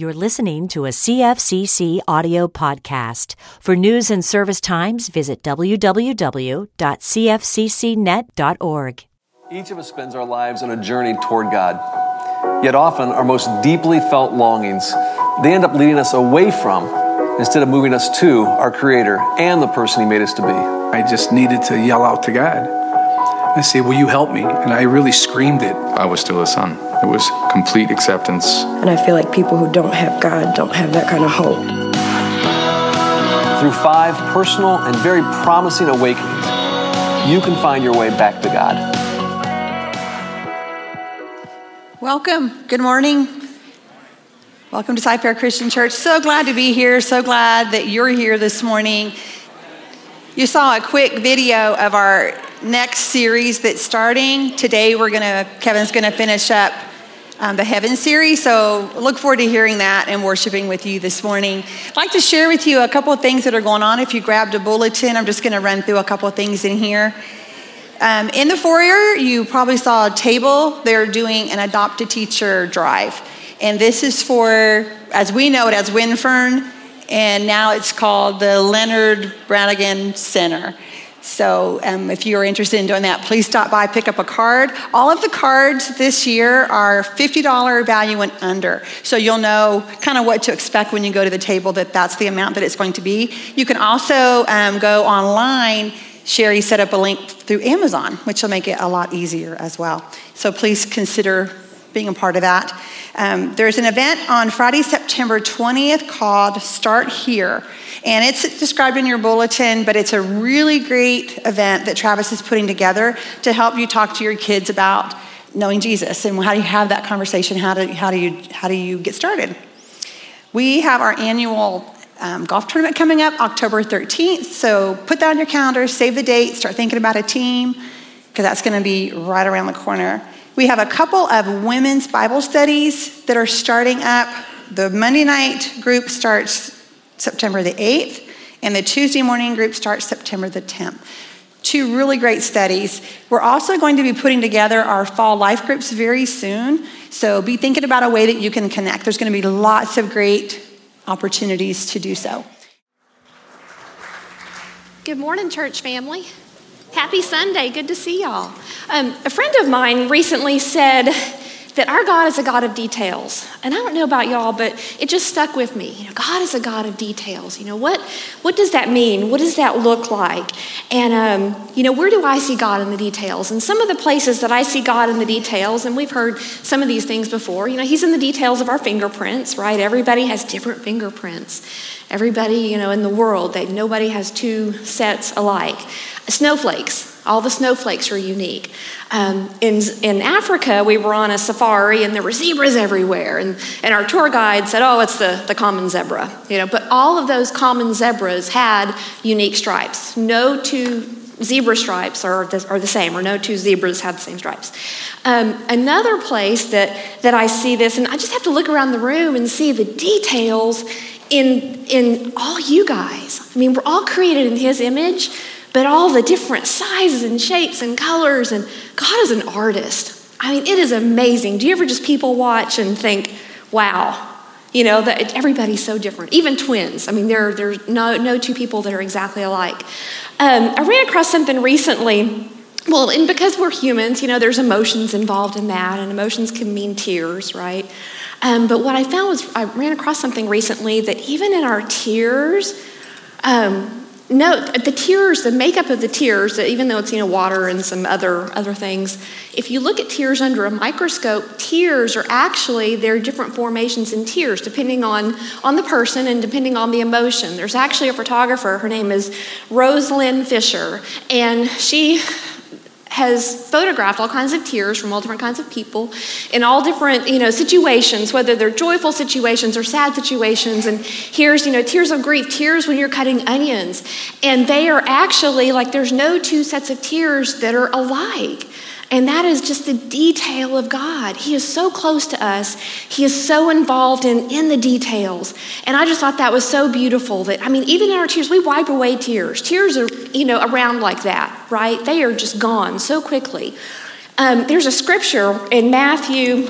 You're listening to a CFCC audio podcast. For news and service times, visit www.cfccnet.org. Each of us spends our lives on a journey toward God. Yet often, our most deeply felt longings, they end up leading us away from instead of moving us to our Creator and the person He made us to be. I just needed to yell out to God and say, Will you help me? And I really screamed it. I was still a son. It was complete acceptance. And I feel like people who don't have God don't have that kind of hope. Through five personal and very promising awakenings, you can find your way back to God. Welcome. Good morning. Welcome to Cyfair Christian Church. So glad to be here. So glad that you're here this morning. You saw a quick video of our next series that's starting. Today, we're going to, Kevin's going to finish up um, the Heaven series. So look forward to hearing that and worshiping with you this morning. I'd like to share with you a couple of things that are going on. If you grabbed a bulletin, I'm just going to run through a couple of things in here. Um, in the foyer, you probably saw a table. They're doing an adopt a teacher drive. And this is for, as we know it as Winfern, and now it's called the Leonard Branigan Center. So um, if you're interested in doing that, please stop by, pick up a card. All of the cards this year are $50 value and under. So you'll know kind of what to expect when you go to the table that that's the amount that it's going to be. You can also um, go online Sherry set up a link through Amazon, which will make it a lot easier as well. So please consider being a part of that. Um, there's an event on Friday, September 20th called Start Here. And it's described in your bulletin, but it's a really great event that Travis is putting together to help you talk to your kids about knowing Jesus and how do you have that conversation? How do, how do, you, how do you get started? We have our annual um, golf tournament coming up October 13th. So put that on your calendar, save the date, start thinking about a team, because that's going to be right around the corner. We have a couple of women's Bible studies that are starting up. The Monday night group starts September the 8th, and the Tuesday morning group starts September the 10th. Two really great studies. We're also going to be putting together our fall life groups very soon. So be thinking about a way that you can connect. There's going to be lots of great opportunities to do so. Good morning, church family. Happy Sunday. Good to see y'all. Um, a friend of mine recently said that our God is a God of details. And I don't know about y'all, but it just stuck with me. You know, God is a God of details. You know, what, what does that mean? What does that look like? And, um, you know, where do I see God in the details? And some of the places that I see God in the details, and we've heard some of these things before, you know, He's in the details of our fingerprints, right? Everybody has different fingerprints. Everybody, you know, in the world, that nobody has two sets alike. Snowflakes. All the snowflakes are unique. Um, in, in Africa, we were on a safari and there were zebras everywhere. And, and our tour guide said, oh, it's the, the common zebra. You know, but all of those common zebras had unique stripes. No two zebra stripes are the, are the same, or no two zebras have the same stripes. Um, another place that, that I see this, and I just have to look around the room and see the details in, in all you guys. I mean, we're all created in His image, but all the different sizes and shapes and colors, and God is an artist. I mean, it is amazing. Do you ever just people watch and think, wow, you know, that everybody's so different. Even twins. I mean, there, there's no, no two people that are exactly alike. Um, I ran across something recently. Well, and because we're humans, you know, there's emotions involved in that, and emotions can mean tears, right? Um, but what I found was I ran across something recently that even in our tears, um, no, the tears, the makeup of the tears, even though it's you know water and some other other things, if you look at tears under a microscope, tears are actually there are different formations in tears depending on on the person and depending on the emotion. There's actually a photographer. Her name is Rose-Lynn Fisher, and she has photographed all kinds of tears from all different kinds of people in all different you know situations whether they're joyful situations or sad situations. And here's you know tears of grief tears when you're cutting onions. And they are actually like there's no two sets of tears that are alike and that is just the detail of God. He is so close to us. He is so involved in, in the details. And I just thought that was so beautiful that, I mean, even in our tears, we wipe away tears. Tears are, you know, around like that, right? They are just gone so quickly. Um, there's a scripture in Matthew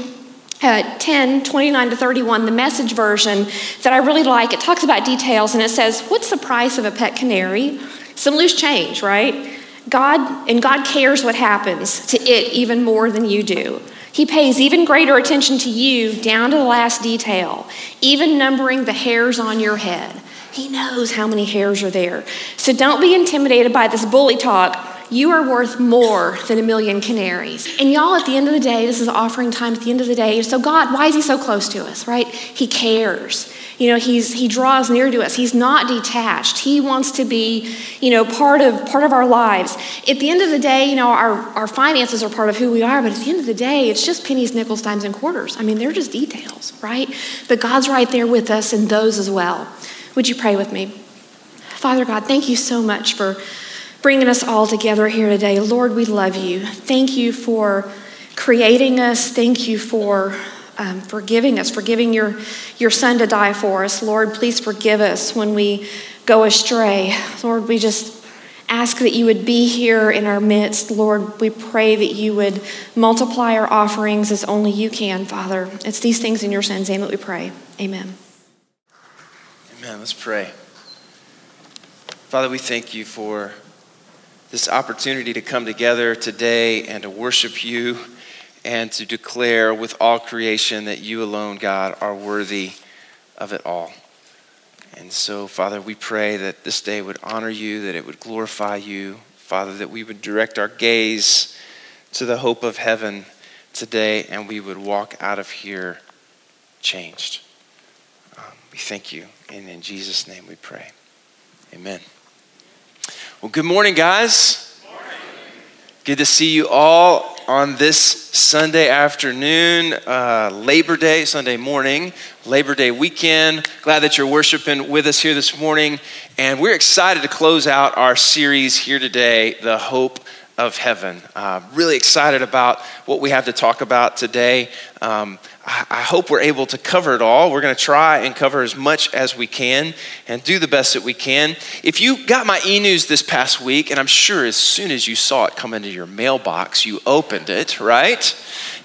uh, 10, 29 to 31, the message version that I really like. It talks about details and it says, What's the price of a pet canary? Some loose change, right? God, and God cares what happens to it even more than you do. He pays even greater attention to you down to the last detail, even numbering the hairs on your head. He knows how many hairs are there. So don't be intimidated by this bully talk. You are worth more than a million canaries. And y'all, at the end of the day, this is offering time at the end of the day. So, God, why is He so close to us, right? He cares. You know, he's, he draws near to us. He's not detached. He wants to be, you know, part of, part of our lives. At the end of the day, you know, our, our finances are part of who we are, but at the end of the day, it's just pennies, nickels, dimes, and quarters. I mean, they're just details, right? But God's right there with us in those as well. Would you pray with me? Father God, thank you so much for bringing us all together here today. Lord, we love you. Thank you for creating us. Thank you for um, forgiving us, for giving your, your son to die for us. Lord, please forgive us when we go astray. Lord, we just ask that you would be here in our midst. Lord, we pray that you would multiply our offerings as only you can, Father. It's these things in your son's name that we pray. Amen. Amen. Let's pray. Father, we thank you for this opportunity to come together today and to worship you and to declare with all creation that you alone, God, are worthy of it all. And so, Father, we pray that this day would honor you, that it would glorify you. Father, that we would direct our gaze to the hope of heaven today and we would walk out of here changed. Um, we thank you. And in Jesus' name we pray. Amen. Well, good morning, guys. Good to see you all on this Sunday afternoon, uh, Labor Day, Sunday morning, Labor Day weekend. Glad that you're worshiping with us here this morning. And we're excited to close out our series here today, The Hope of Heaven. Uh, really excited about what we have to talk about today. Um, I hope we're able to cover it all. We're going to try and cover as much as we can and do the best that we can. If you got my e news this past week, and I'm sure as soon as you saw it come into your mailbox, you opened it, right?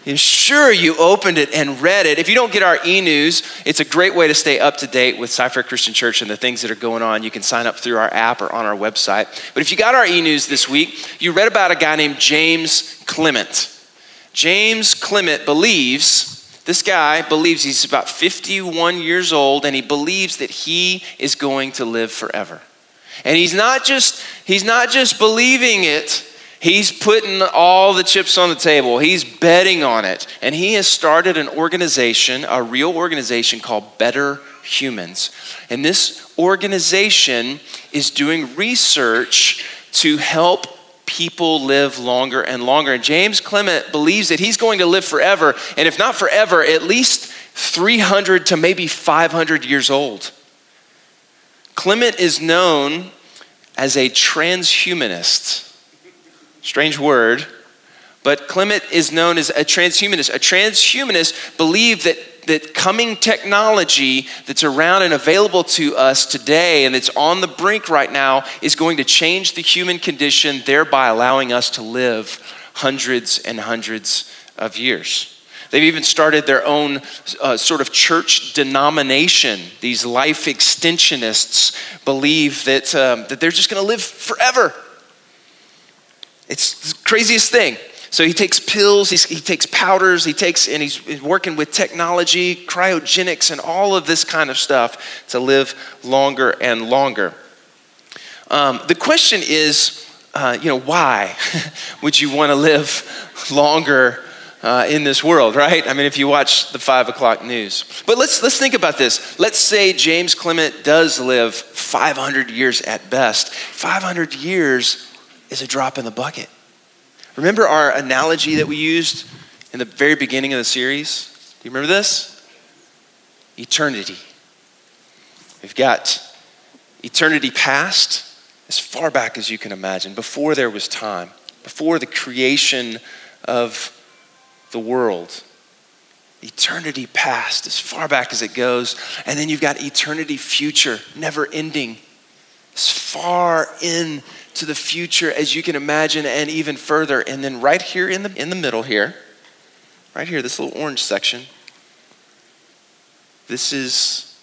I'm sure you opened it and read it. If you don't get our e news, it's a great way to stay up to date with Cy Fair Christian Church and the things that are going on. You can sign up through our app or on our website. But if you got our e news this week, you read about a guy named James Clement. James Clement believes this guy believes he's about 51 years old and he believes that he is going to live forever. And he's not just he's not just believing it, he's putting all the chips on the table. He's betting on it. And he has started an organization, a real organization called Better Humans. And this organization is doing research to help people live longer and longer. And James Clement believes that he's going to live forever, and if not forever, at least 300 to maybe 500 years old. Clement is known as a transhumanist. Strange word, but Clement is known as a transhumanist. A transhumanist believed that that coming technology that's around and available to us today and that's on the brink right now is going to change the human condition, thereby allowing us to live hundreds and hundreds of years. They've even started their own uh, sort of church denomination. These life extensionists believe that, um, that they're just going to live forever. It's the craziest thing. So he takes pills, he takes powders, he takes, and he's working with technology, cryogenics, and all of this kind of stuff to live longer and longer. Um, the question is, uh, you know, why would you want to live longer uh, in this world, right? I mean, if you watch the five o'clock news. But let's let's think about this. Let's say James Clement does live 500 years at best. 500 years is a drop in the bucket. Remember our analogy that we used in the very beginning of the series? Do you remember this? Eternity. We've got eternity past, as far back as you can imagine, before there was time, before the creation of the world. Eternity past, as far back as it goes. And then you've got eternity future, never ending, as far in to the future as you can imagine and even further. And then right here in the, in the middle here, right here, this little orange section, This is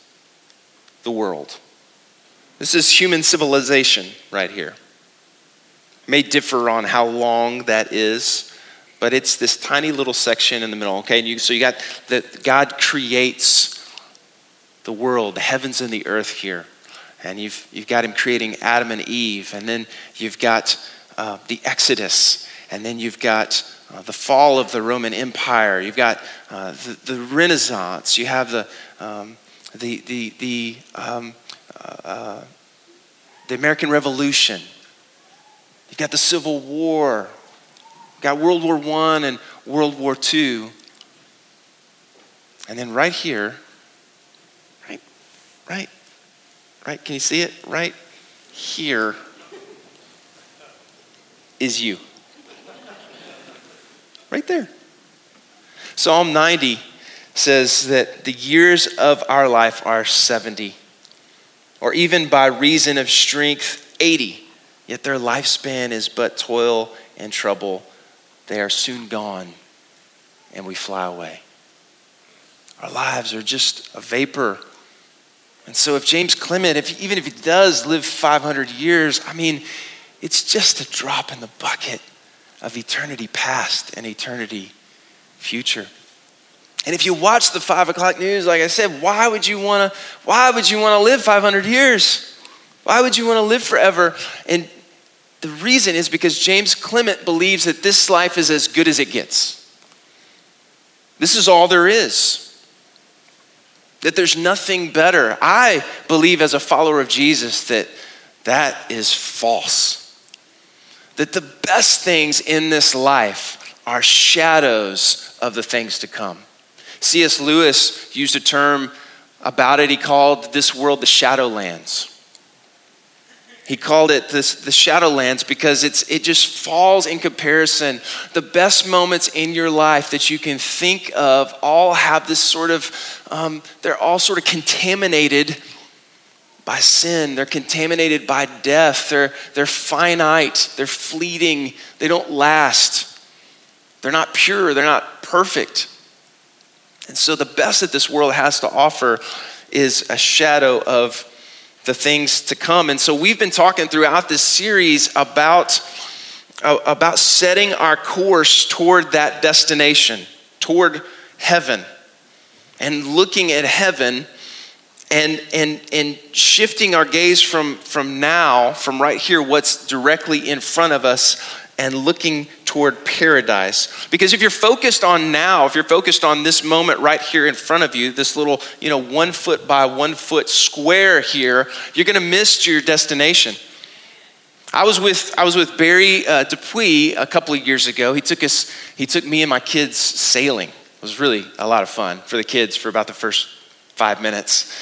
the world. This is human civilization right here. May differ on how long that is, but it's this tiny little section in the middle. Okay, and you, so you got that God creates the world, the heavens and the earth here, and you've you've got Him creating Adam and Eve, and then you've got uh, the Exodus, and then you've got uh, the fall of the Roman Empire. You've got uh, the, the, Renaissance. You have the um, the the the um, uh, the American Revolution. You've got the Civil War. You've got World War One and World War Two. And then right here, right, right, right. Can you see it? Right here is you. Right there. Psalm 90 says that the years of our life are 70, or even by reason of strength, 80. Yet their lifespan is but toil and trouble. They are soon gone, and we fly away. Our lives are just a vapor. And so, if James Clement, if, even if he does live 500 years, I mean, it's just a drop in the bucket of eternity past and eternity future. And if you watch the five o'clock news, like I said, why would you want to? Why would you want to live 500 years? Why would you want to live forever? And the reason is because James Clement believes that this life is as good as it gets. This is all there is. That there's nothing better. I believe, as a follower of Jesus, that that is false that the best things in this life are shadows of the things to come. C.S. Lewis used a term about it. He called this world the shadowlands. He called it this, the shadowlands because it's, it just falls in comparison. The best moments in your life that you can think of all have this sort of, um, they're all sort of contaminated by sin. They're contaminated by death. They're, they're finite. They're fleeting. They don't last. They're not pure. They're not perfect. And so, the best that this world has to offer is a shadow of the things to come. And so, we've been talking throughout this series about, uh, about setting our course toward that destination, toward heaven, and looking at heaven and, and, and shifting our gaze from, from now, from right here, what's directly in front of us, and looking toward paradise. Because if you're focused on now, if you're focused on this moment right here in front of you, this little, you know, one foot by one foot square here, you're going to miss your destination. I was with I was with Barry uh, Dupuis a couple of years ago. He took us he took me and my kids sailing. It was really a lot of fun for the kids for about the first five minutes.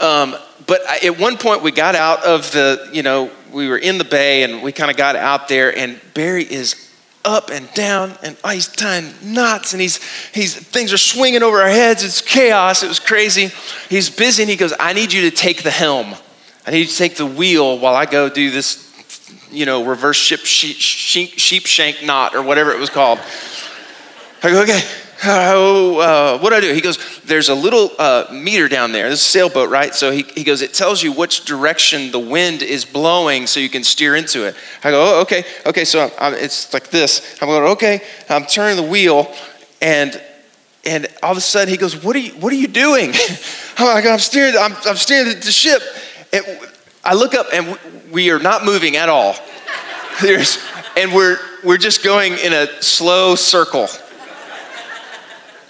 Um, but at one point, we got out of the, you know, we were in the bay and we kind of got out there, and Barry is up and down, and he's tying knots, and he's, he's, things are swinging over our heads. It's chaos. It was crazy. He's busy, and he goes, I need you to take the helm. I need you to take the wheel while I go do this, you know, reverse ship, sheep, sheep shank knot or whatever it was called. I go, okay oh, uh, what do I do? He goes, there's a little uh, meter down there. This sailboat, right? So he, he goes, it tells you which direction the wind is blowing so you can steer into it. I go, oh, okay, okay. So I'm, I'm, it's like this. I'm going, okay. I'm turning the wheel, and and all of a sudden he goes, what are you, what are you doing? I'm like, I'm steering, I'm, I'm steering the ship. And I look up, and we are not moving at all. There's, and we're we're just going in a slow circle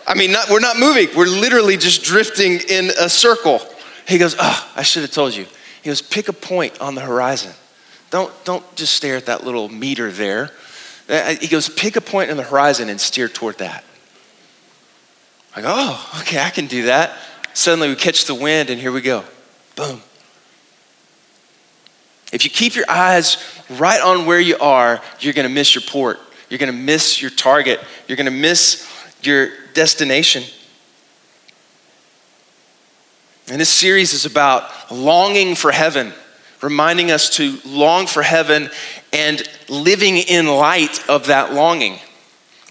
I mean, not, we're not moving. We're literally just drifting in a circle. He goes, Oh, I should have told you. He goes, Pick a point on the horizon. Don't, don't just stare at that little meter there. Uh, he goes, Pick a point on the horizon and steer toward that. I go, Oh, okay, I can do that. Suddenly we catch the wind and here we go. Boom. If you keep your eyes right on where you are, you're going to miss your port. You're going to miss your target. You're going to miss your destination. And this series is about longing for heaven, reminding us to long for heaven and living in light of that longing.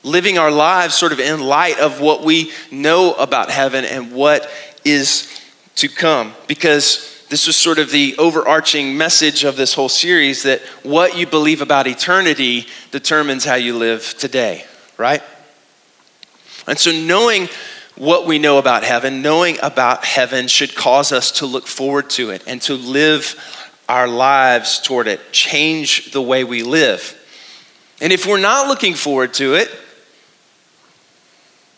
living our lives sort of in light of what we know about heaven and what is to come. Because this was sort of the overarching message of this whole series that what you believe about eternity determines how you live today, right? And so, knowing what we know about heaven, knowing about heaven should cause us to look forward to it and to live our lives toward it, change the way we live. And if we're not looking forward to it,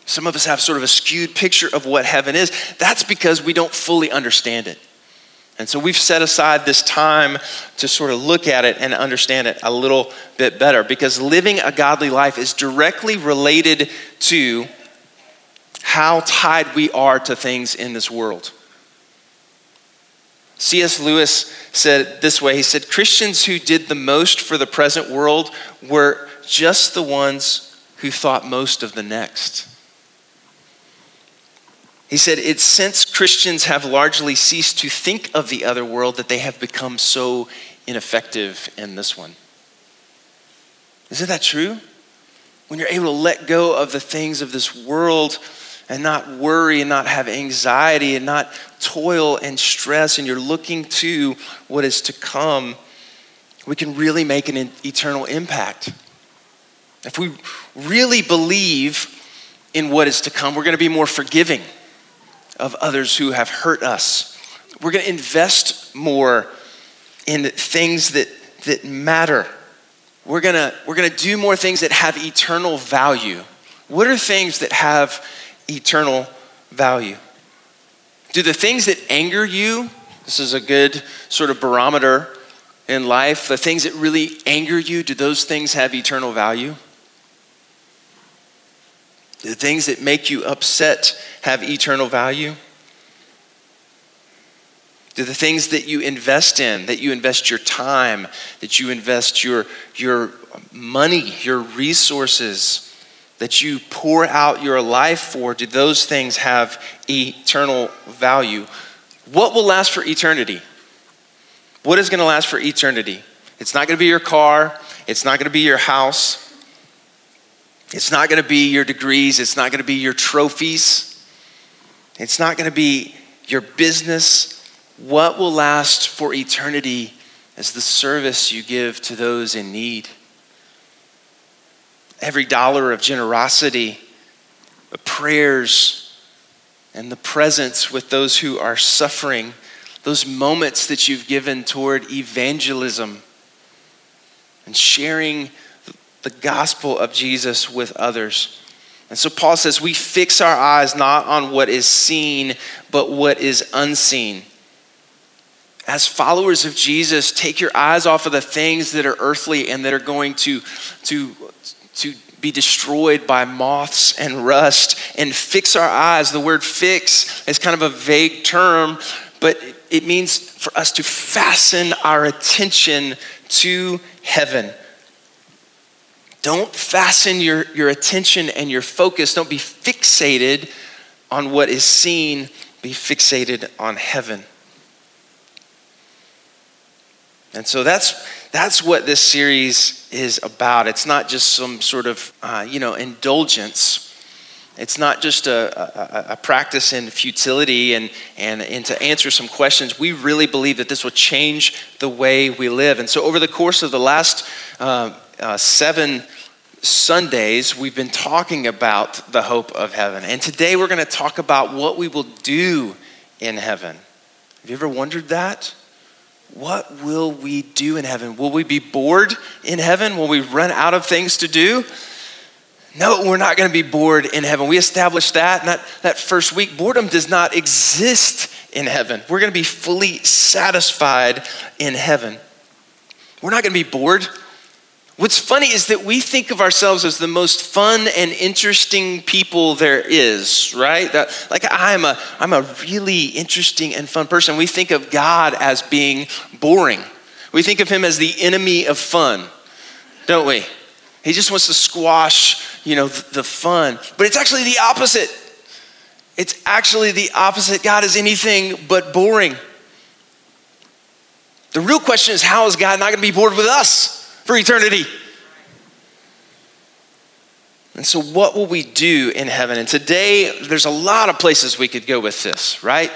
some of us have sort of a skewed picture of what heaven is. That's because we don't fully understand it. And so we've set aside this time to sort of look at it and understand it a little bit better because living a godly life is directly related to how tied we are to things in this world. C.S. Lewis said this way He said, Christians who did the most for the present world were just the ones who thought most of the next. He said, It's since Christians have largely ceased to think of the other world that they have become so ineffective in this one. Isn't that true? When you're able to let go of the things of this world and not worry and not have anxiety and not toil and stress, and you're looking to what is to come, we can really make an eternal impact. If we really believe in what is to come, we're going to be more forgiving of others who have hurt us. We're going to invest more in things that, that matter. We're going to, we're going to do more things that have eternal value. What are things that have eternal value? Do the things that anger you, this is a good sort of barometer in life, the things that really anger you, do those things have eternal value? The things that make you upset have eternal value? Do the things that you invest in, that you invest your time, that you invest your, your money, your resources, that you pour out your life for, do those things have eternal value? What will last for eternity? What is going to last for eternity? It's not going to be your car, it's not going to be your house, it's not going to be your degrees. It's not going to be your trophies. It's not going to be your business. What will last for eternity is the service you give to those in need. Every dollar of generosity, the prayers, and the presence with those who are suffering, those moments that you've given toward evangelism and sharing the gospel of Jesus with others. And so Paul says, we fix our eyes not on what is seen, but what is unseen. As followers of Jesus, take your eyes off of the things that are earthly and that are going to, to, to be destroyed by moths and rust and fix our eyes. The word fix is kind of a vague term, but it means for us to fasten our attention to heaven don't fasten your, your attention and your focus. Don't be fixated on what is seen, be fixated on heaven. And so that's, that's what this series is about. It's not just some sort of, uh, you know, indulgence. It's not just a, a, a, practice in futility and, and, and to answer some questions. We really believe that this will change the way we live. And so, over the course of the last uh, uh, seven Sundays, we've been talking about the hope of heaven. And today we're going to talk about what we will do in heaven. Have you ever wondered that? What will we do in heaven? Will we be bored in heaven? Will we run out of things to do? No, we're not going to be bored in heaven. We established that, that that first week. Boredom does not exist in heaven. We're going to be fully satisfied in heaven. We're not going to be bored. What's funny is that we think of ourselves as the most fun and interesting people there is, right? That, like I'm a, I'm a really interesting and fun person. We think of God as being boring. We think of him as the enemy of fun, don't we? He just wants to squash, you know, the, the fun. But it's actually the opposite. It's actually the opposite. God is anything but boring. The real question is how is God not going to be bored with us? For eternity. And so, what will we do in heaven? And today, there's a lot of places we could go with this, right?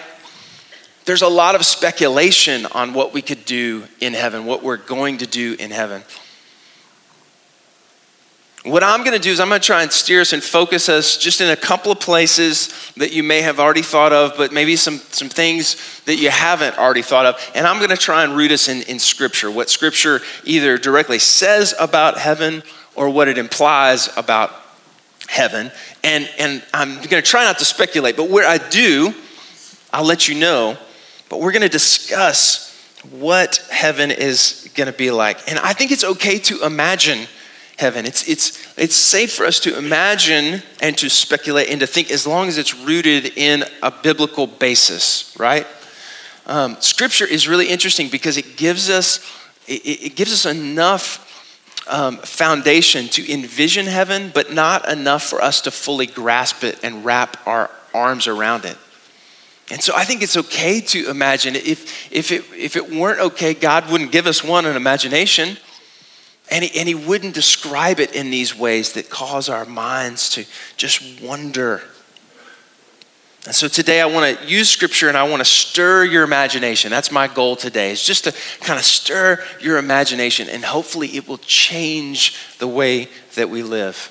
There's a lot of speculation on what we could do in heaven, what we're going to do in heaven. What I'm going to do is I'm going to try and steer us and focus us just in a couple of places that you may have already thought of, but maybe some, some things that you haven't already thought of. And I'm going to try and root us in, in Scripture, what Scripture either directly says about heaven or what it implies about heaven. And, and I'm going to try not to speculate, but where I do, I'll let you know. But we're going to discuss what heaven is going to be like. And I think it's okay to imagine heaven. It's, it's, it's safe for us to imagine and to speculate and to think as long as it's rooted in a biblical basis, right? Um, scripture is really interesting because it gives us, it, it gives us enough um, foundation to envision heaven, but not enough for us to fully grasp it and wrap our arms around it. And so I think it's okay to imagine. If, if, it, if it weren't okay, God wouldn't give us one, an imagination. And he, and he wouldn't describe it in these ways that cause our minds to just wonder. And so today I want to use scripture and I want to stir your imagination. That's my goal today, is just to kind of stir your imagination and hopefully it will change the way that we live.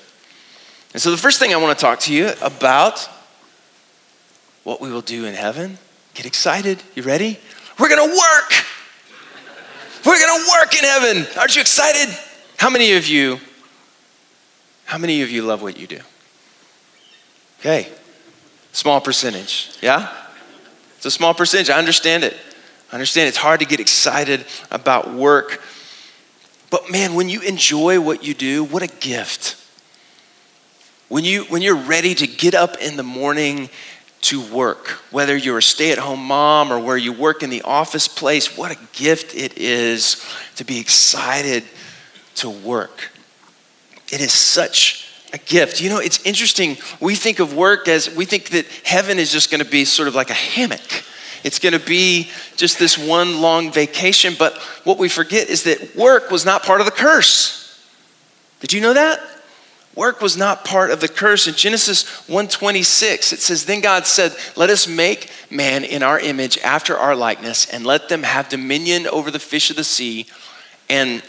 And so the first thing I want to talk to you about what we will do in heaven. Get excited. You ready? We're going to work. We're going to work in heaven. Aren't you excited? How many of you, how many of you love what you do? Okay, small percentage, yeah? It's a small percentage. I understand it. I understand it's hard to get excited about work. But man, when you enjoy what you do, what a gift. When, you, when you're ready to get up in the morning to work, whether you're a stay at home mom or where you work in the office place, what a gift it is to be excited to work. It is such a gift. You know, it's interesting. We think of work as we think that heaven is just going to be sort of like a hammock. It's going to be just this one long vacation. But what we forget is that work was not part of the curse. Did you know that? Work was not part of the curse. In Genesis 1:26, it says, Then God said, Let us make man in our image after our likeness, and let them have dominion over the fish of the sea and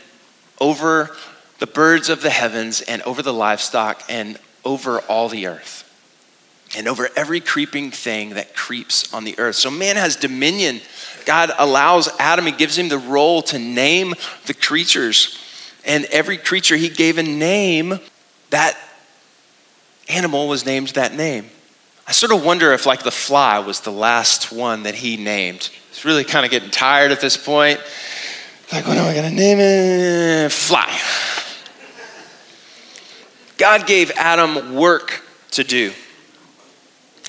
over the birds of the heavens and over the livestock and over all the earth and over every creeping thing that creeps on the earth. So man has dominion. God allows Adam, he gives him the role to name the creatures. And every creature he gave a name, that animal was named that name. I sort of wonder if, like, the fly was the last one that he named. He's really kind of getting tired at this point. Like, what am I going to name it? Fly. God gave Adam work to do.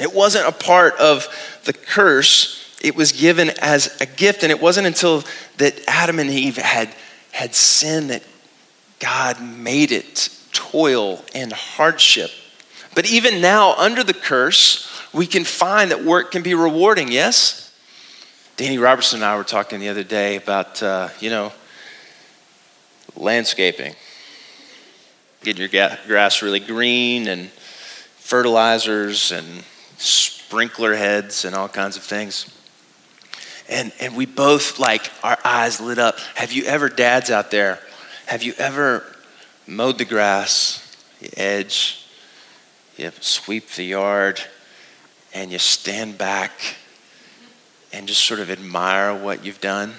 It wasn't a part of the curse, it was given as a gift. And it wasn't until that Adam and Eve had, had sinned that God made it toil and hardship. But even now, under the curse, we can find that work can be rewarding, yes? Danny Robertson and I were talking the other day about, uh, you know, landscaping. Getting your grass really green and fertilizers and sprinkler heads and all kinds of things. And, and we both, like, our eyes lit up. Have you ever, dads out there, have you ever mowed the grass, you edge, you sweep the yard, and you stand back and just sort of admire what you've done.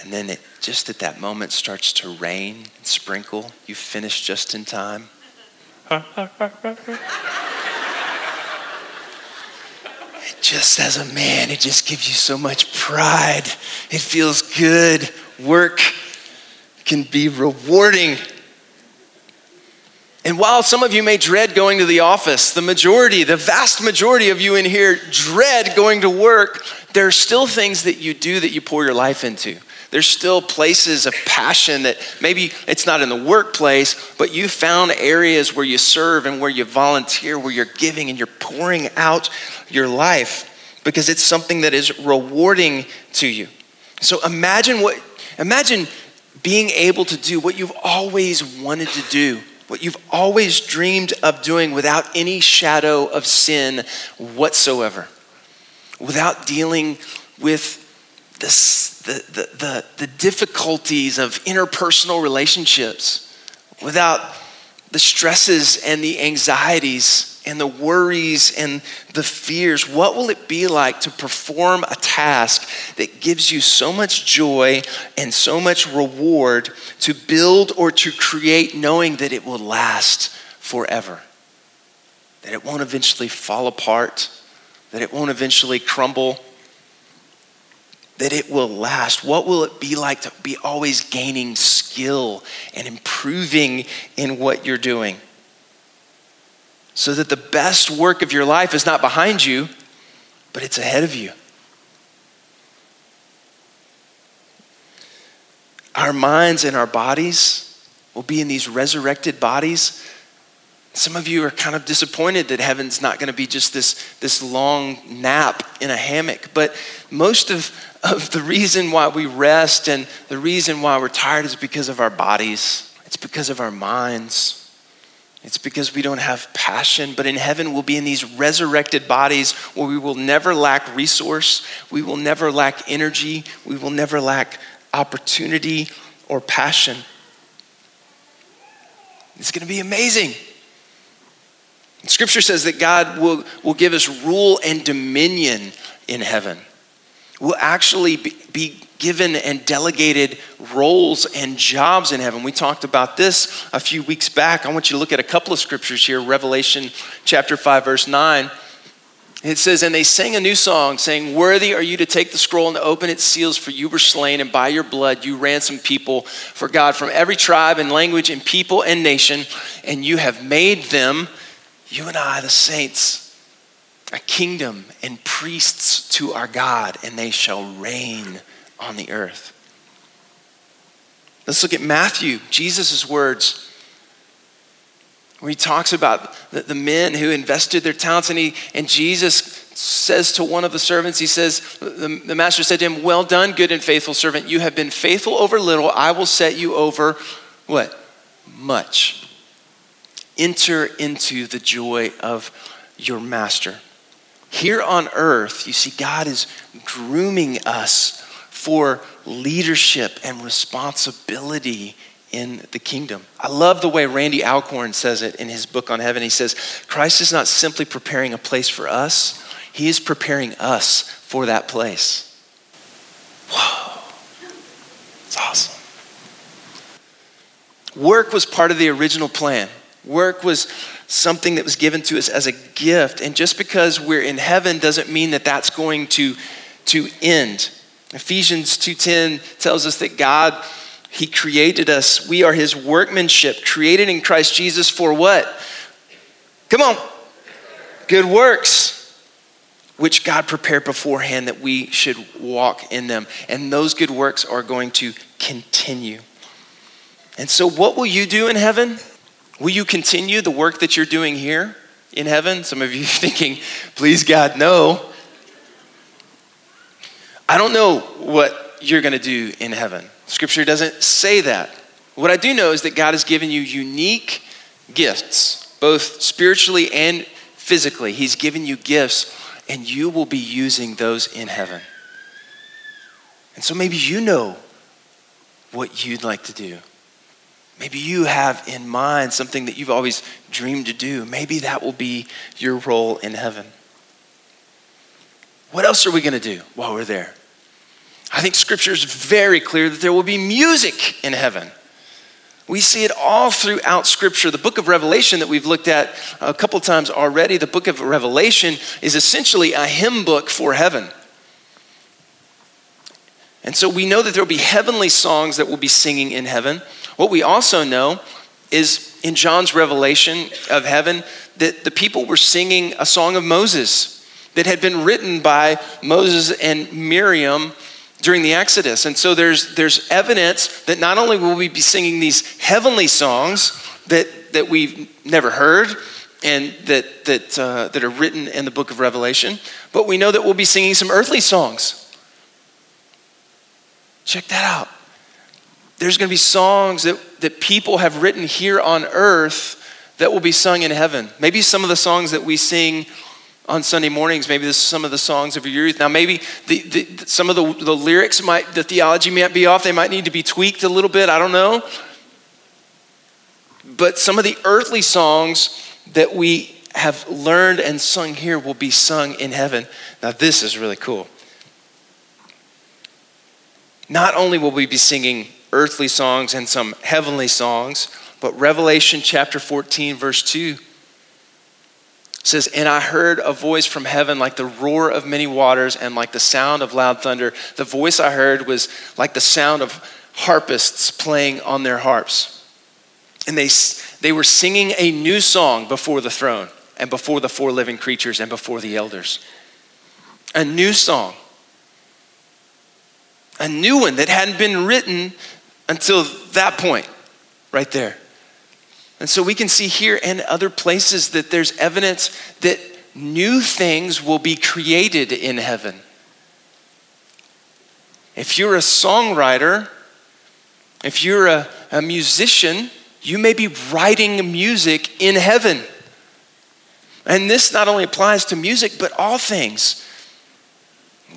And then it just at that moment starts to rain and sprinkle. You finish just in time. just as a man, it just gives you so much pride. It feels good. Work can be rewarding. And while some of you may dread going to the office, the majority, the vast majority of you in here dread going to work, there are still things that you do that you pour your life into. There's still places of passion that maybe it's not in the workplace, but you found areas where you serve and where you volunteer, where you're giving and you're pouring out your life because it's something that is rewarding to you. So imagine what imagine being able to do what you've always wanted to do what you've always dreamed of doing without any shadow of sin whatsoever, without dealing with the, the, the, the difficulties of interpersonal relationships, without the stresses and the anxieties and the worries and the fears, what will it be like to perform a task that gives you so much joy and so much reward to build or to create, knowing that it will last forever? That it won't eventually fall apart, that it won't eventually crumble, that it will last? What will it be like to be always gaining skill and improving in what you're doing? so that the best work of your life is not behind you, but it's ahead of you. Our minds and our bodies will be in these resurrected bodies. Some of you are kind of disappointed that heaven's not going to be just this, this long nap in a hammock. But most of, of the reason why we rest and the reason why we're tired is because of our bodies, it's because of our minds. It's because we don't have passion, but in heaven we'll be in these resurrected bodies where we will never lack resource, we will never lack energy, we will never lack opportunity or passion. It's going to be amazing. Scripture says that God will, will give us rule and dominion in heaven. We'll actually be, be given and delegated roles and jobs in heaven. We talked about this a few weeks back. I want you to look at a couple of scriptures here Revelation chapter 5, verse 9. It says, And they sang a new song, saying, Worthy are you to take the scroll and to open its seals, for you were slain, and by your blood you ransomed people for God from every tribe and language and people and nation, and you have made them, you and I, the saints, a kingdom and priests to our God, and they shall reign on the earth. Let's look at Matthew, Jesus' words, where he talks about the, the, men who invested their talents, and, he, and Jesus says to one of the servants, he says, the, the master said to him, Well done, good and faithful servant. You have been faithful over little, I will set you over what? Much. Enter into the joy of your master. Here on earth, you see, God is grooming us for leadership and responsibility in the kingdom. I love the way Randy Alcorn says it in his book on heaven. He says, Christ is not simply preparing a place for us, he is preparing us for that place. Whoa, it's awesome. Work was part of the original plan. Work was something that was given to us as a gift. And just because we're in heaven doesn't mean that that's going to, to end. Ephesians 2:10 tells us that God he created us. We are his workmanship, created in Christ Jesus for what? Come on. Good works which God prepared beforehand that we should walk in them. And those good works are going to continue. And so, what will you do in heaven? Will you continue the work that you're doing here in heaven? Some of you thinking, please, God, no. I don't know what you're going to do in heaven. Scripture doesn't say that. What I do know is that God has given you unique gifts, both spiritually and physically. He's given you gifts, and you will be using those in heaven. And so maybe you know what you'd like to do. Maybe you have in mind something that you've always dreamed to do. Maybe that will be your role in heaven. What else are we going to do while we're there? I think scripture is very clear that there will be music in heaven. We see it all throughout Scripture. The book of Revelation that we've looked at a couple times already, the book of Revelation is essentially a hymn book for heaven. And so we know that there will be heavenly songs that we'll be singing in heaven. What we also know is in John's revelation of heaven that the people were singing a song of Moses that had been written by Moses and Miriam during the Exodus. And so there's, there's evidence that not only will we be singing these heavenly songs that, that we've never heard and that, that, uh, that are written in the book of Revelation, but we know that we'll be singing some earthly songs. Check that out. There's going to be songs that, that people have written here on earth that will be sung in heaven. Maybe some of the songs that we sing on Sunday mornings, maybe this is some of the songs of your youth. Now, maybe the, the, some of the, the lyrics might, the theology might be off. They might need to be tweaked a little bit. I don't know. But some of the earthly songs that we have learned and sung here will be sung in heaven. Now, this is really cool. Not only will we be singing earthly songs and some heavenly songs, but Revelation chapter 14, verse 2 says, And I heard a voice from heaven like the roar of many waters and like the sound of loud thunder. The voice I heard was like the sound of harpists playing on their harps. And they, they were singing a new song before the throne and before the four living creatures and before the elders. A new song. A new one that hadn't been written until that point, right there. And so we can see here and other places that there's evidence that new things will be created in heaven. If you're a songwriter, if you're a, a musician, you may be writing music in heaven. And this not only applies to music, but all things.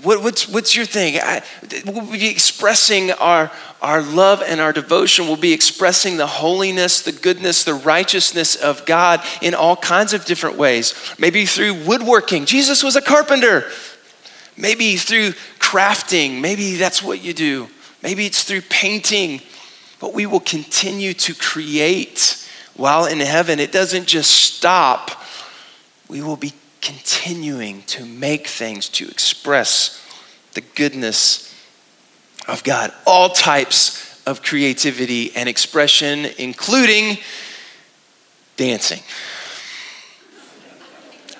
What, what's, what's your thing? I, we'll be expressing our, our love and our devotion. We'll be expressing the holiness, the goodness, the righteousness of God in all kinds of different ways. Maybe through woodworking. Jesus was a carpenter. Maybe through crafting. Maybe that's what you do. Maybe it's through painting but we will continue to create while in heaven. It doesn't just stop, we will be continuing to make things, to express the goodness of God. All types of creativity and expression, including dancing.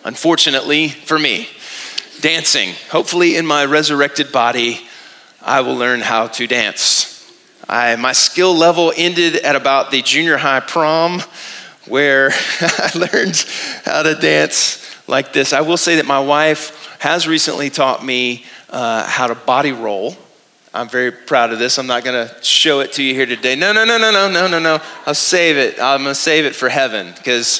Unfortunately for me, dancing. Hopefully, in my resurrected body, I will learn how to dance. I, my skill level ended at about the junior high prom where I learned how to dance like this. I will say that my wife has recently taught me uh, how to body roll. I'm very proud of this. I'm not going to show it to you here today. No, no, no, no, no, no, no, no. I'll save it. I'm going to save it for heaven because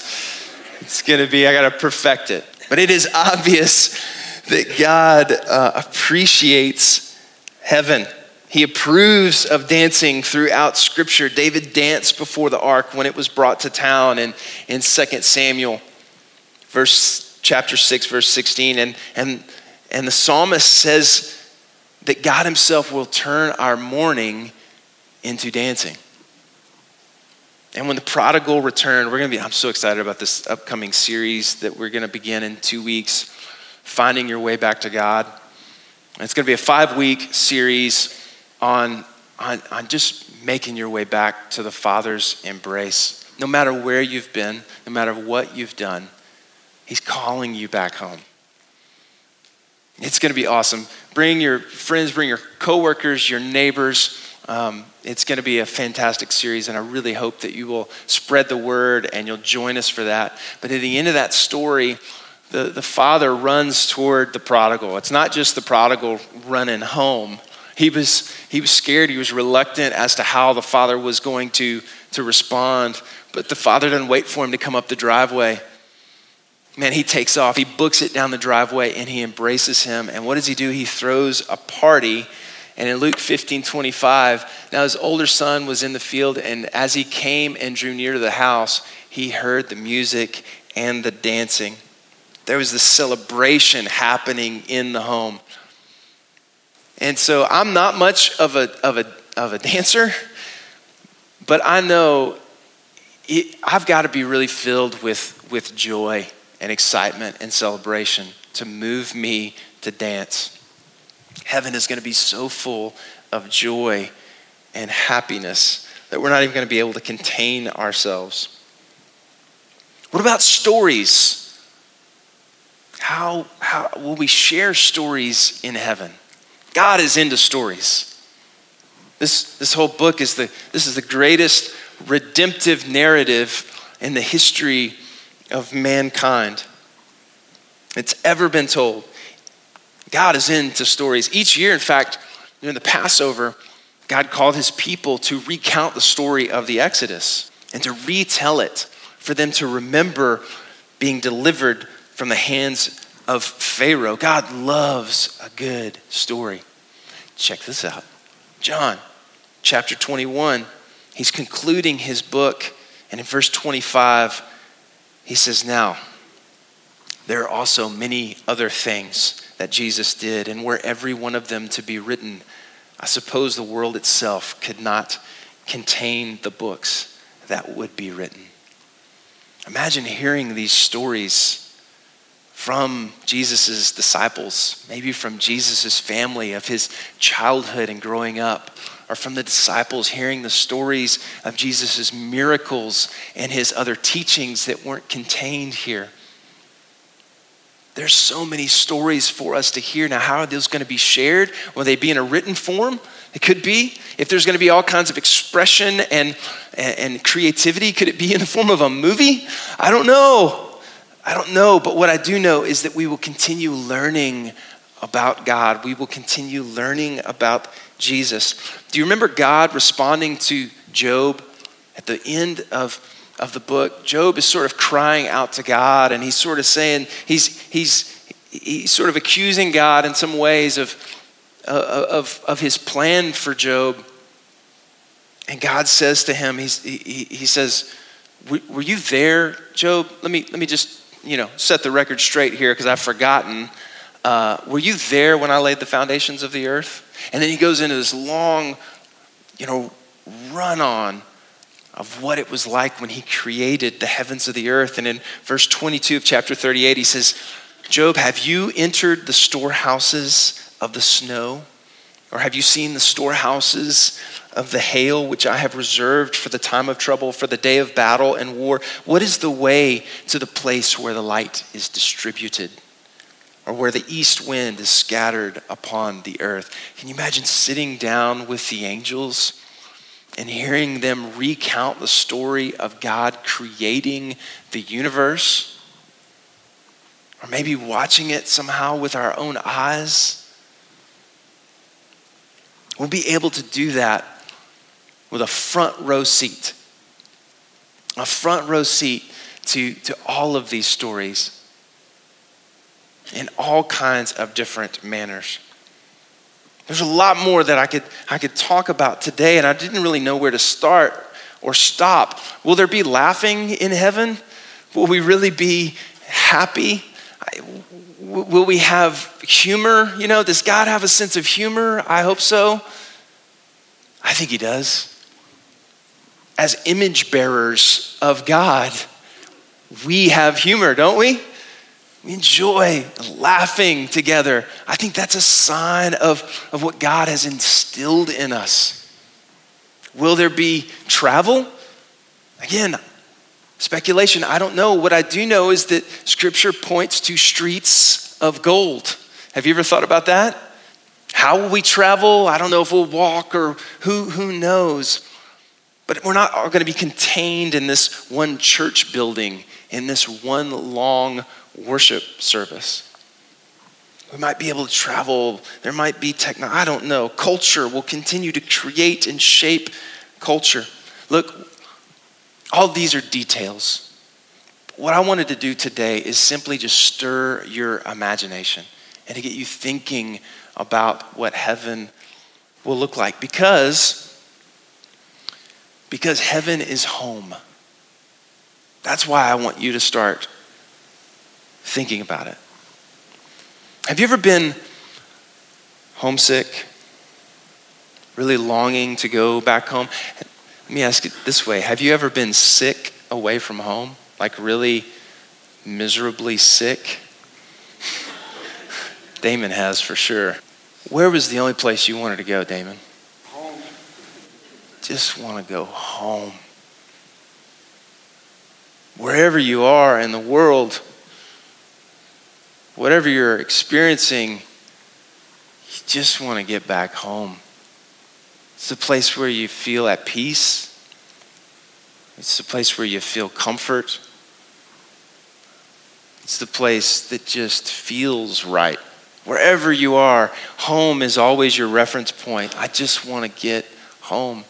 it's going to be, I got to perfect it. But it is obvious that God uh, appreciates heaven. He approves of dancing throughout Scripture. David danced before the ark when it was brought to town in, in 2 Samuel, verse, chapter 6, verse 16. And, and, and the psalmist says that God Himself will turn our mourning into dancing. And when the prodigal returned, we're going to be, I'm so excited about this upcoming series that we're going to begin in two weeks, Finding Your Way Back to God. it's going to be a five week series on, on, on just making your way back to the Father's embrace. No matter where you've been, no matter what you've done, He's calling you back home. It's going to be awesome. Bring your friends, bring your coworkers, your neighbors. Um, it's going to be a fantastic series, and I really hope that you will spread the word and you'll join us for that. But at the end of that story, the, the father runs toward the prodigal. It's not just the prodigal running home, he was, he was scared. He was reluctant as to how the father was going to, to respond. But the father doesn't wait for him to come up the driveway. Man, he takes off. He books it down the driveway and he embraces him. And what does he do? He throws a party. And in Luke 15 25, now his older son was in the field, and as he came and drew near to the house, he heard the music and the dancing. There was this celebration happening in the home. And so I'm not much of a, of a, of a dancer, but I know it, I've got to be really filled with, with joy and excitement and celebration to move me to dance. Heaven is going to be so full of joy and happiness that we're not even going to be able to contain ourselves. What about stories? How, how will we share stories in heaven? God is into stories. This, this whole book is the, this is the greatest redemptive narrative in the history of mankind. It's ever been told. God is into stories. Each year, in fact, during the Passover, God called his people to recount the story of the Exodus and to retell it, for them to remember being delivered from the hands of Pharaoh. God loves a good story. Check this out John chapter 21, he's concluding his book, and in verse 25, he says, Now, there are also many other things that Jesus did, and were every one of them to be written, I suppose the world itself could not contain the books that would be written. Imagine hearing these stories from Jesus' disciples, maybe from Jesus' family of his childhood and growing up, or from the disciples hearing the stories of Jesus' miracles and his other teachings that weren't contained here. There's so many stories for us to hear. Now, how are those going to be shared? Will they be in a written form? It could be. If there's going to be all kinds of expression and, and, and creativity, could it be in the form of a movie? I don't know. I don't know. But what I do know is that we will continue learning about God. We will continue learning about Jesus. Do you remember God responding to Job at the end of of the book, Job is sort of crying out to God and he's sort of saying, he's, he's, he's sort of accusing God in some ways of, uh, of, of his plan for Job. And God says to him, he's, he, he says, Were you there, Job? Let me, let me just, you know, set the record straight here because I've forgotten. Uh, were you there when I laid the foundations of the earth? And then he goes into this long, you know, run on of what it was like when he created the heavens of the earth. And in verse 22 of chapter 38, he says, Job, have you entered the storehouses of the snow? Or have you seen the storehouses of the hail, which I have reserved for the time of trouble, for the day of battle and war? What is the way to the place where the light is distributed? Or where the east wind is scattered upon the earth? Can you imagine sitting down with the angels? and hearing them recount the story of God creating the universe, or maybe watching it somehow with our own eyes, we'll be able to do that with a front row seat. A front row seat to, to all of these stories in all kinds of different manners. There's a lot more that I could, I could talk about today, and I didn't really know where to start or stop. Will there be laughing in heaven? Will we really be happy? Will we have humor? You know, does God have a sense of humor? I hope so. I think He does. As image bearers of God, we have humor, don't we? We enjoy laughing together. I think that's a sign of, of what God has instilled in us. Will there be travel? Again, speculation. I don't know. What I do know is that Scripture points to streets of gold. Have you ever thought about that? How will we travel? I don't know if we'll walk or who, who knows. But we're not all going to be contained in this one church building, in this one long worship service. We might be able to travel. There might be technology. I don't know. Culture will continue to create and shape culture. Look, all these are details. What I wanted to do today is simply just stir your imagination and to get you thinking about what heaven will look like because because heaven is home. That's why I want you to start thinking about it. Have you ever been homesick? Really longing to go back home? Let me ask it this way Have you ever been sick away from home? Like really miserably sick? Damon has for sure. Where was the only place you wanted to go, Damon? Home. Just want to go home. Wherever you are in the world, whatever you're experiencing, you just want to get back home. It's a place where you feel at peace. It's the place where you feel comfort. It's the place that just feels right. Wherever you are, home is always your reference point. I just want to get home.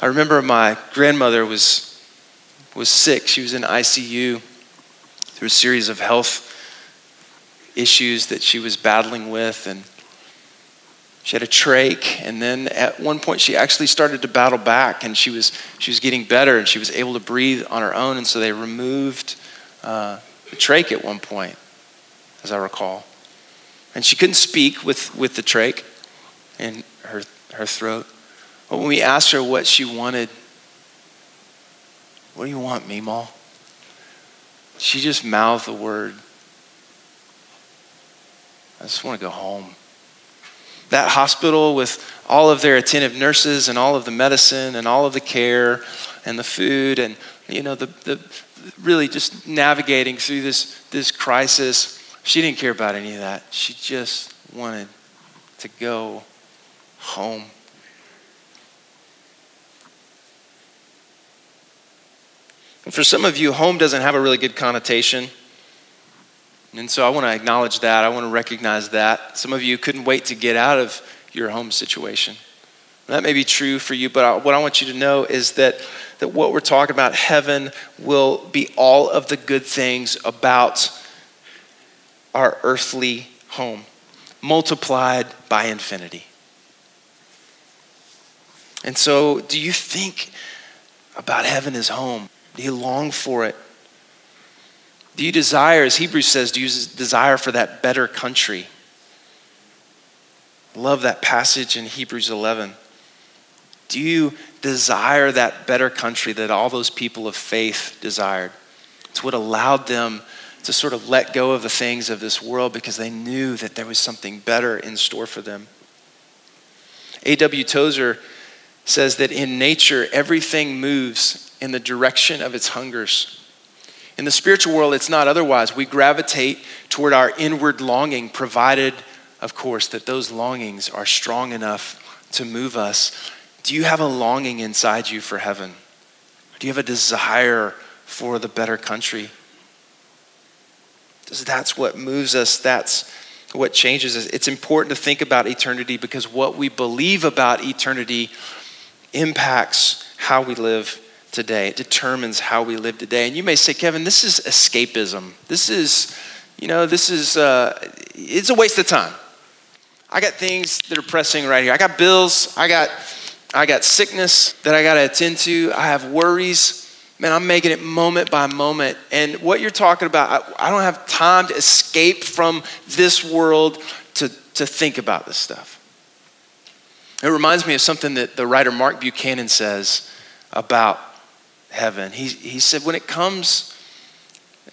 I remember my grandmother was, was sick. She was in ICU through a series of health issues that she was battling with. And she had a trach. And then at one point, she actually started to battle back and she was, she was getting better and she was able to breathe on her own. And so they removed uh, the trach at one point, as I recall. And she couldn't speak with, with the trach in her, her throat. But when we asked her what she wanted, what do you want, Meemaw? She just mouthed the word, I just want to go home. That hospital with all of their attentive nurses and all of the medicine and all of the care and the food and you know the, the really just navigating through this this crisis she didn't care about any of that she just wanted to go home And for some of you, home doesn't have a really good connotation. And so I want to acknowledge that. I want to recognize that. Some of you couldn't wait to get out of your home situation. That may be true for you, but what I want you to know is that, that what we're talking about, heaven, will be all of the good things about our earthly home, multiplied by infinity. And so, do you think about heaven as home? Do you long for it? Do you desire, as Hebrews says, do you desire for that better country? Love that passage in Hebrews 11. Do you desire that better country that all those people of faith desired? It's what allowed them to sort of let go of the things of this world because they knew that there was something better in store for them. A.W. Tozer says that in nature, everything moves in the direction of its hungers. In the spiritual world, it's not otherwise. We gravitate toward our inward longing, provided, of course, that those longings are strong enough to move us. Do you have a longing inside you for heaven? Do you have a desire for the better country? Because that's what moves us. That's what changes us. It's important to think about eternity because what we believe about eternity impacts how we live today. It determines how we live today. And you may say, Kevin, this is escapism. This is, you know, this is, uh, it's a waste of time. I got things that are pressing right here. I got bills. I got, I got sickness that I got to attend to. I have worries. Man, I'm making it moment by moment. And what you're talking about, I, I don't have time to escape from this world to, to think about this stuff. It reminds me of something that the writer Mark Buchanan says about heaven. He, he said, when it comes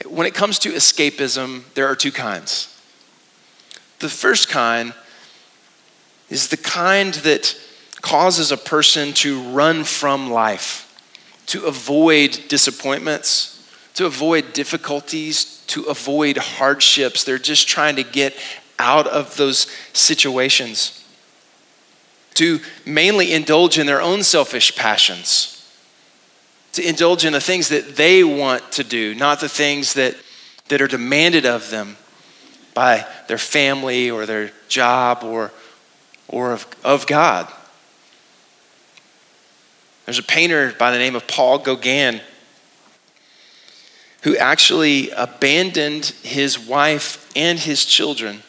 when it comes to escapism, there are two kinds. The first kind is the kind that causes a person to run from life, to avoid disappointments, to avoid difficulties, to avoid hardships. They're just trying to get out of those situations, to mainly indulge in their own selfish passions to indulge in the things that they want to do, not the things that, that are demanded of them by their family or their job or, or of, of God. There's a painter by the name of Paul Gauguin who actually abandoned his wife and his children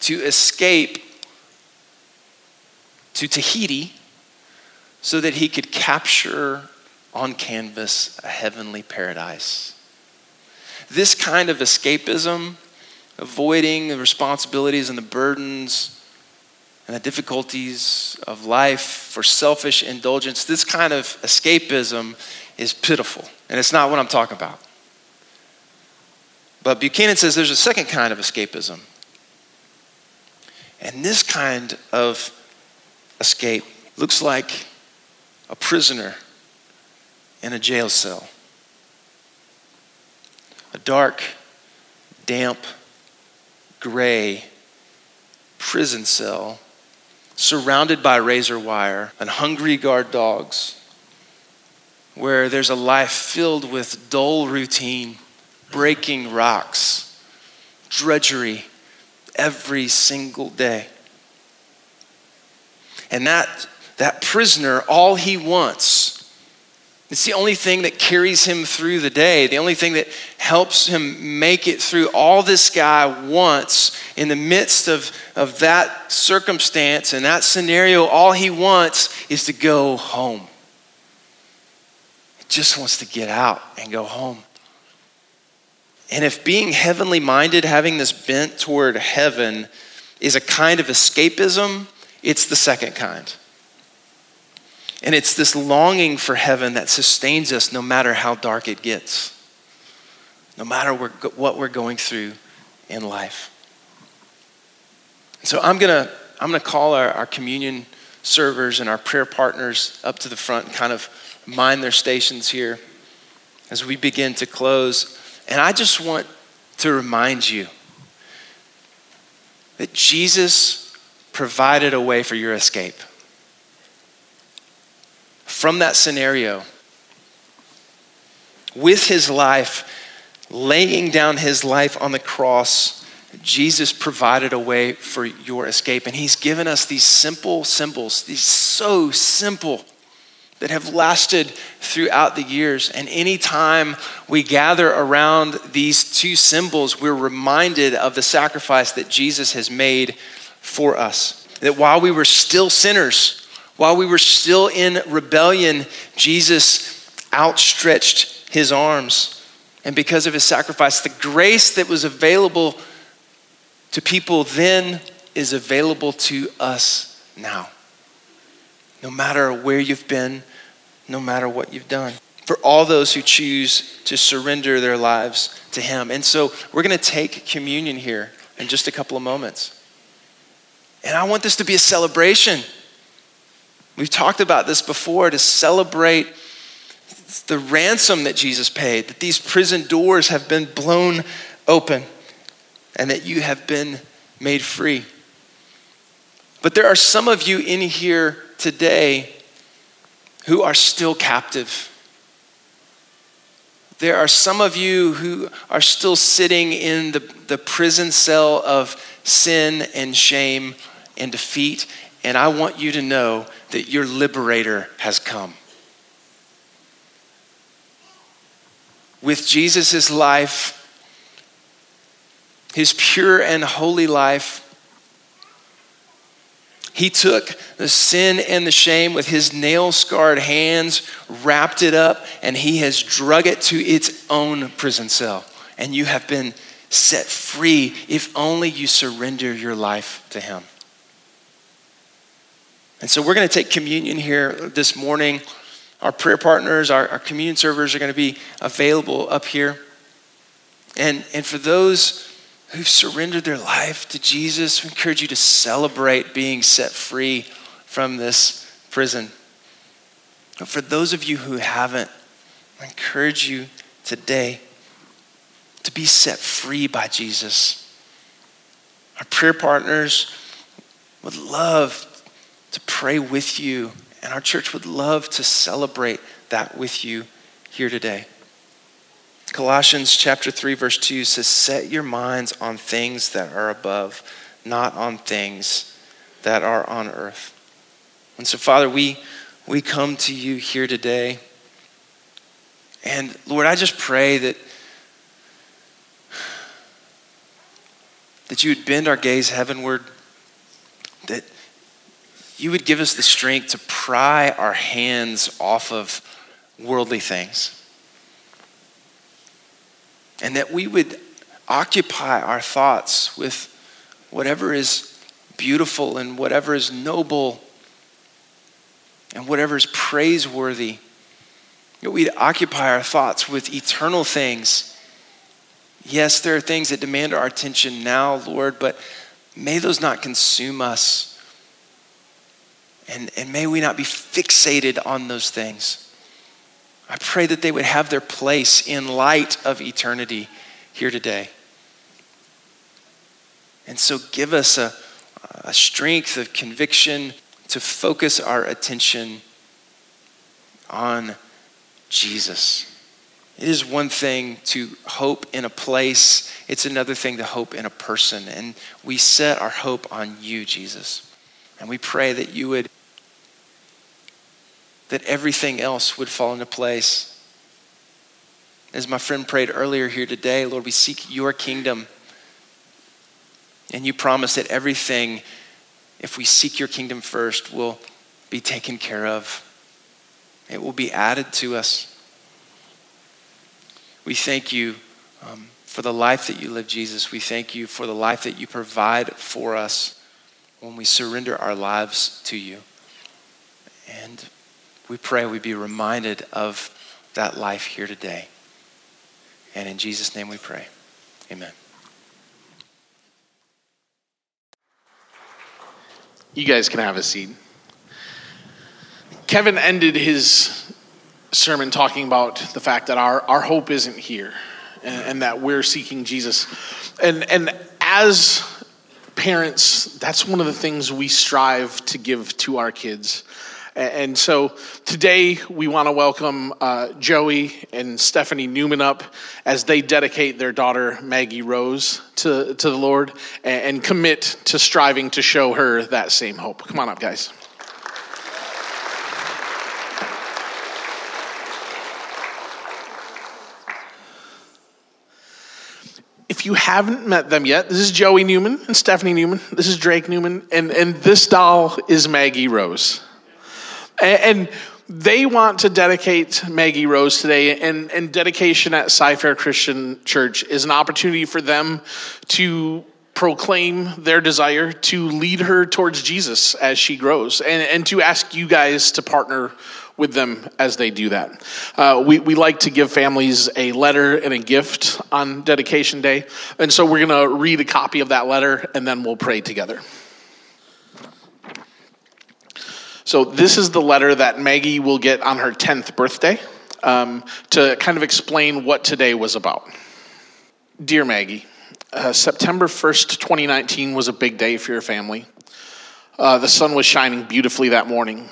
to escape to Tahiti so that he could capture on canvas a heavenly paradise. This kind of escapism, avoiding the responsibilities and the burdens and the difficulties of life for selfish indulgence, this kind of escapism is pitiful. And it's not what I'm talking about. But Buchanan says there's a second kind of escapism. And this kind of escape looks like a prisoner in a jail cell. A dark, damp, gray prison cell surrounded by razor wire and hungry guard dogs, where there's a life filled with dull routine, breaking rocks, drudgery every single day. And that, that prisoner, all he wants, it's the only thing that carries him through the day, the only thing that helps him make it through. All this guy wants in the midst of, of that circumstance and that scenario, all he wants is to go home. He just wants to get out and go home. And if being heavenly minded, having this bent toward heaven, is a kind of escapism, it's the second kind. And it's this longing for heaven that sustains us no matter how dark it gets, no matter what we're going through in life. So I'm going to I'm to call our, our communion servers and our prayer partners up to the front and kind of mind their stations here as we begin to close. And I just want to remind you that Jesus provided a way for your escape from that scenario with his life, laying down his life on the cross, Jesus provided a way for your escape. And he's given us these simple symbols, these so simple that have lasted throughout the years. And anytime we gather around these two symbols, we're reminded of the sacrifice that Jesus has made for us. That while we were still sinners, while we were still in rebellion, Jesus outstretched his arms. And because of his sacrifice, the grace that was available to people then is available to us now. No matter where you've been, no matter what you've done. For all those who choose to surrender their lives to him. And so we're going to take communion here in just a couple of moments. And I want this to be a celebration. We've talked about this before to celebrate the ransom that Jesus paid, that these prison doors have been blown open and that you have been made free. But there are some of you in here today who are still captive. There are some of you who are still sitting in the, the prison cell of sin and shame and defeat. And I want you to know that your liberator has come. With Jesus' life, his pure and holy life, he took the sin and the shame with his nail scarred hands, wrapped it up, and he has drug it to its own prison cell. And you have been set free if only you surrender your life to him. And so we're going to take communion here this morning. Our prayer partners, our, our communion servers are going to be available up here. And, and for those who've surrendered their life to Jesus, we encourage you to celebrate being set free from this prison. But for those of you who haven't, I encourage you today to be set free by Jesus. Our prayer partners would love to pray with you. And our church would love to celebrate that with you here today. Colossians chapter 3 verse 2 says set your minds on things that are above, not on things that are on earth. And so Father, we we come to you here today. And Lord, I just pray that that you would bend our gaze heavenward, that you would give us the strength to pry our hands off of worldly things. And that we would occupy our thoughts with whatever is beautiful and whatever is noble and whatever is praiseworthy. That we'd occupy our thoughts with eternal things. Yes, there are things that demand our attention now, Lord, but may those not consume us and, and may we not be fixated on those things. I pray that they would have their place in light of eternity here today. And so give us a, a strength of conviction to focus our attention on Jesus. It is one thing to hope in a place, it's another thing to hope in a person. And we set our hope on you, Jesus. And we pray that you would that everything else would fall into place. As my friend prayed earlier here today, Lord, we seek your kingdom. And you promise that everything, if we seek your kingdom first, will be taken care of. It will be added to us. We thank you um, for the life that you live, Jesus. We thank you for the life that you provide for us when we surrender our lives to you. And we pray we be reminded of that life here today. And in Jesus' name we pray. Amen. You guys can have a seat. Kevin ended his sermon talking about the fact that our, our hope isn't here and, and that we're seeking Jesus. And, and as parents, that's one of the things we strive to give to our kids. And so today we want to welcome uh, Joey and Stephanie Newman up as they dedicate their daughter Maggie Rose to, to the Lord and, and commit to striving to show her that same hope. Come on up, guys. if you haven't met them yet, this is Joey Newman and Stephanie Newman. This is Drake Newman, and, and this doll is Maggie Rose. And, they want to dedicate Maggie Rose today, and, and dedication at Cy-Fair Christian Church is an opportunity for them to proclaim their desire to lead her towards Jesus as she grows, and, and to ask you guys to partner with them as they do that. Uh, we, we like to give families a letter and a gift on dedication day. And so we're going to read a copy of that letter and then we'll pray together. So, this is the letter that Maggie will get on her 10th birthday um, to kind of explain what today was about. Dear Maggie, uh, September 1st, 2019 was a big day for your family. Uh, the sun was shining beautifully that morning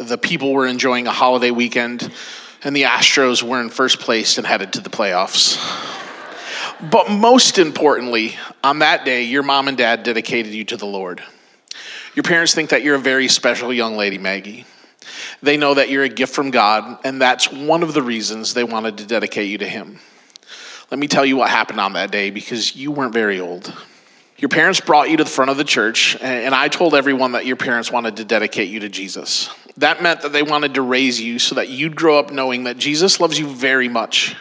the people were enjoying a holiday weekend, and the Astros were in first place and headed to the playoffs. But most importantly, on that day, your mom and dad dedicated you to the Lord. Your parents think that you're a very special young lady, Maggie. They know that you're a gift from God, and that's one of the reasons they wanted to dedicate you to Him. Let me tell you what happened on that day because you weren't very old. Your parents brought you to the front of the church, and I told everyone that your parents wanted to dedicate you to Jesus. That meant that they wanted to raise you so that you'd grow up knowing that Jesus loves you very much.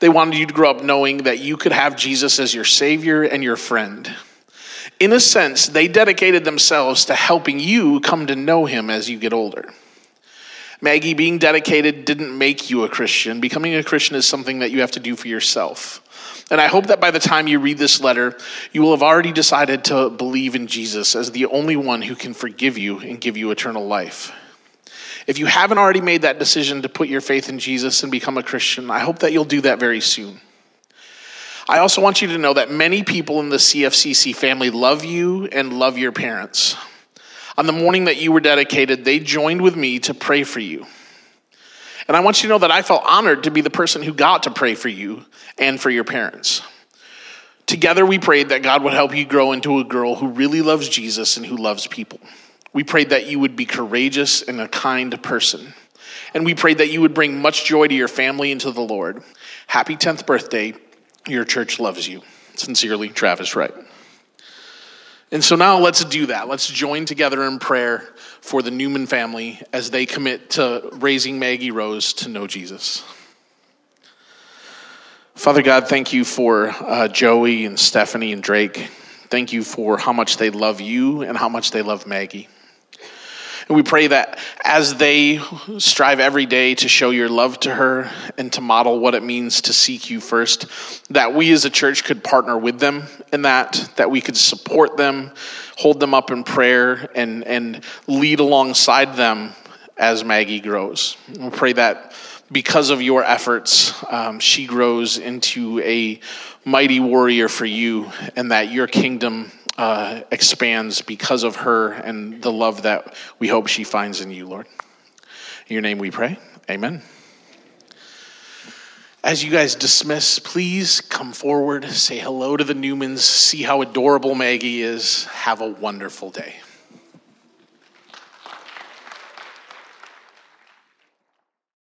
They wanted you to grow up knowing that you could have Jesus as your Savior and your friend. In a sense, they dedicated themselves to helping you come to know Him as you get older. Maggie, being dedicated didn't make you a Christian. Becoming a Christian is something that you have to do for yourself. And I hope that by the time you read this letter, you will have already decided to believe in Jesus as the only one who can forgive you and give you eternal life. If you haven't already made that decision to put your faith in Jesus and become a Christian, I hope that you'll do that very soon. I also want you to know that many people in the CFCC family love you and love your parents. On the morning that you were dedicated, they joined with me to pray for you. And I want you to know that I felt honored to be the person who got to pray for you and for your parents. Together, we prayed that God would help you grow into a girl who really loves Jesus and who loves people. We prayed that you would be courageous and a kind person. And we prayed that you would bring much joy to your family and to the Lord. Happy 10th birthday. Your church loves you. Sincerely, Travis Wright. And so now let's do that. Let's join together in prayer for the Newman family as they commit to raising Maggie Rose to know Jesus. Father God, thank you for uh, Joey and Stephanie and Drake. Thank you for how much they love you and how much they love Maggie. And we pray that as they strive every day to show your love to her and to model what it means to seek you first, that we as a church could partner with them in that, that we could support them, hold them up in prayer, and, and lead alongside them as Maggie grows. We pray that because of your efforts, um, she grows into a mighty warrior for you, and that your kingdom uh, expands because of her and the love that we hope she finds in you, Lord. In your name we pray. Amen. As you guys dismiss, please come forward, say hello to the Newmans, see how adorable Maggie is. Have a wonderful day.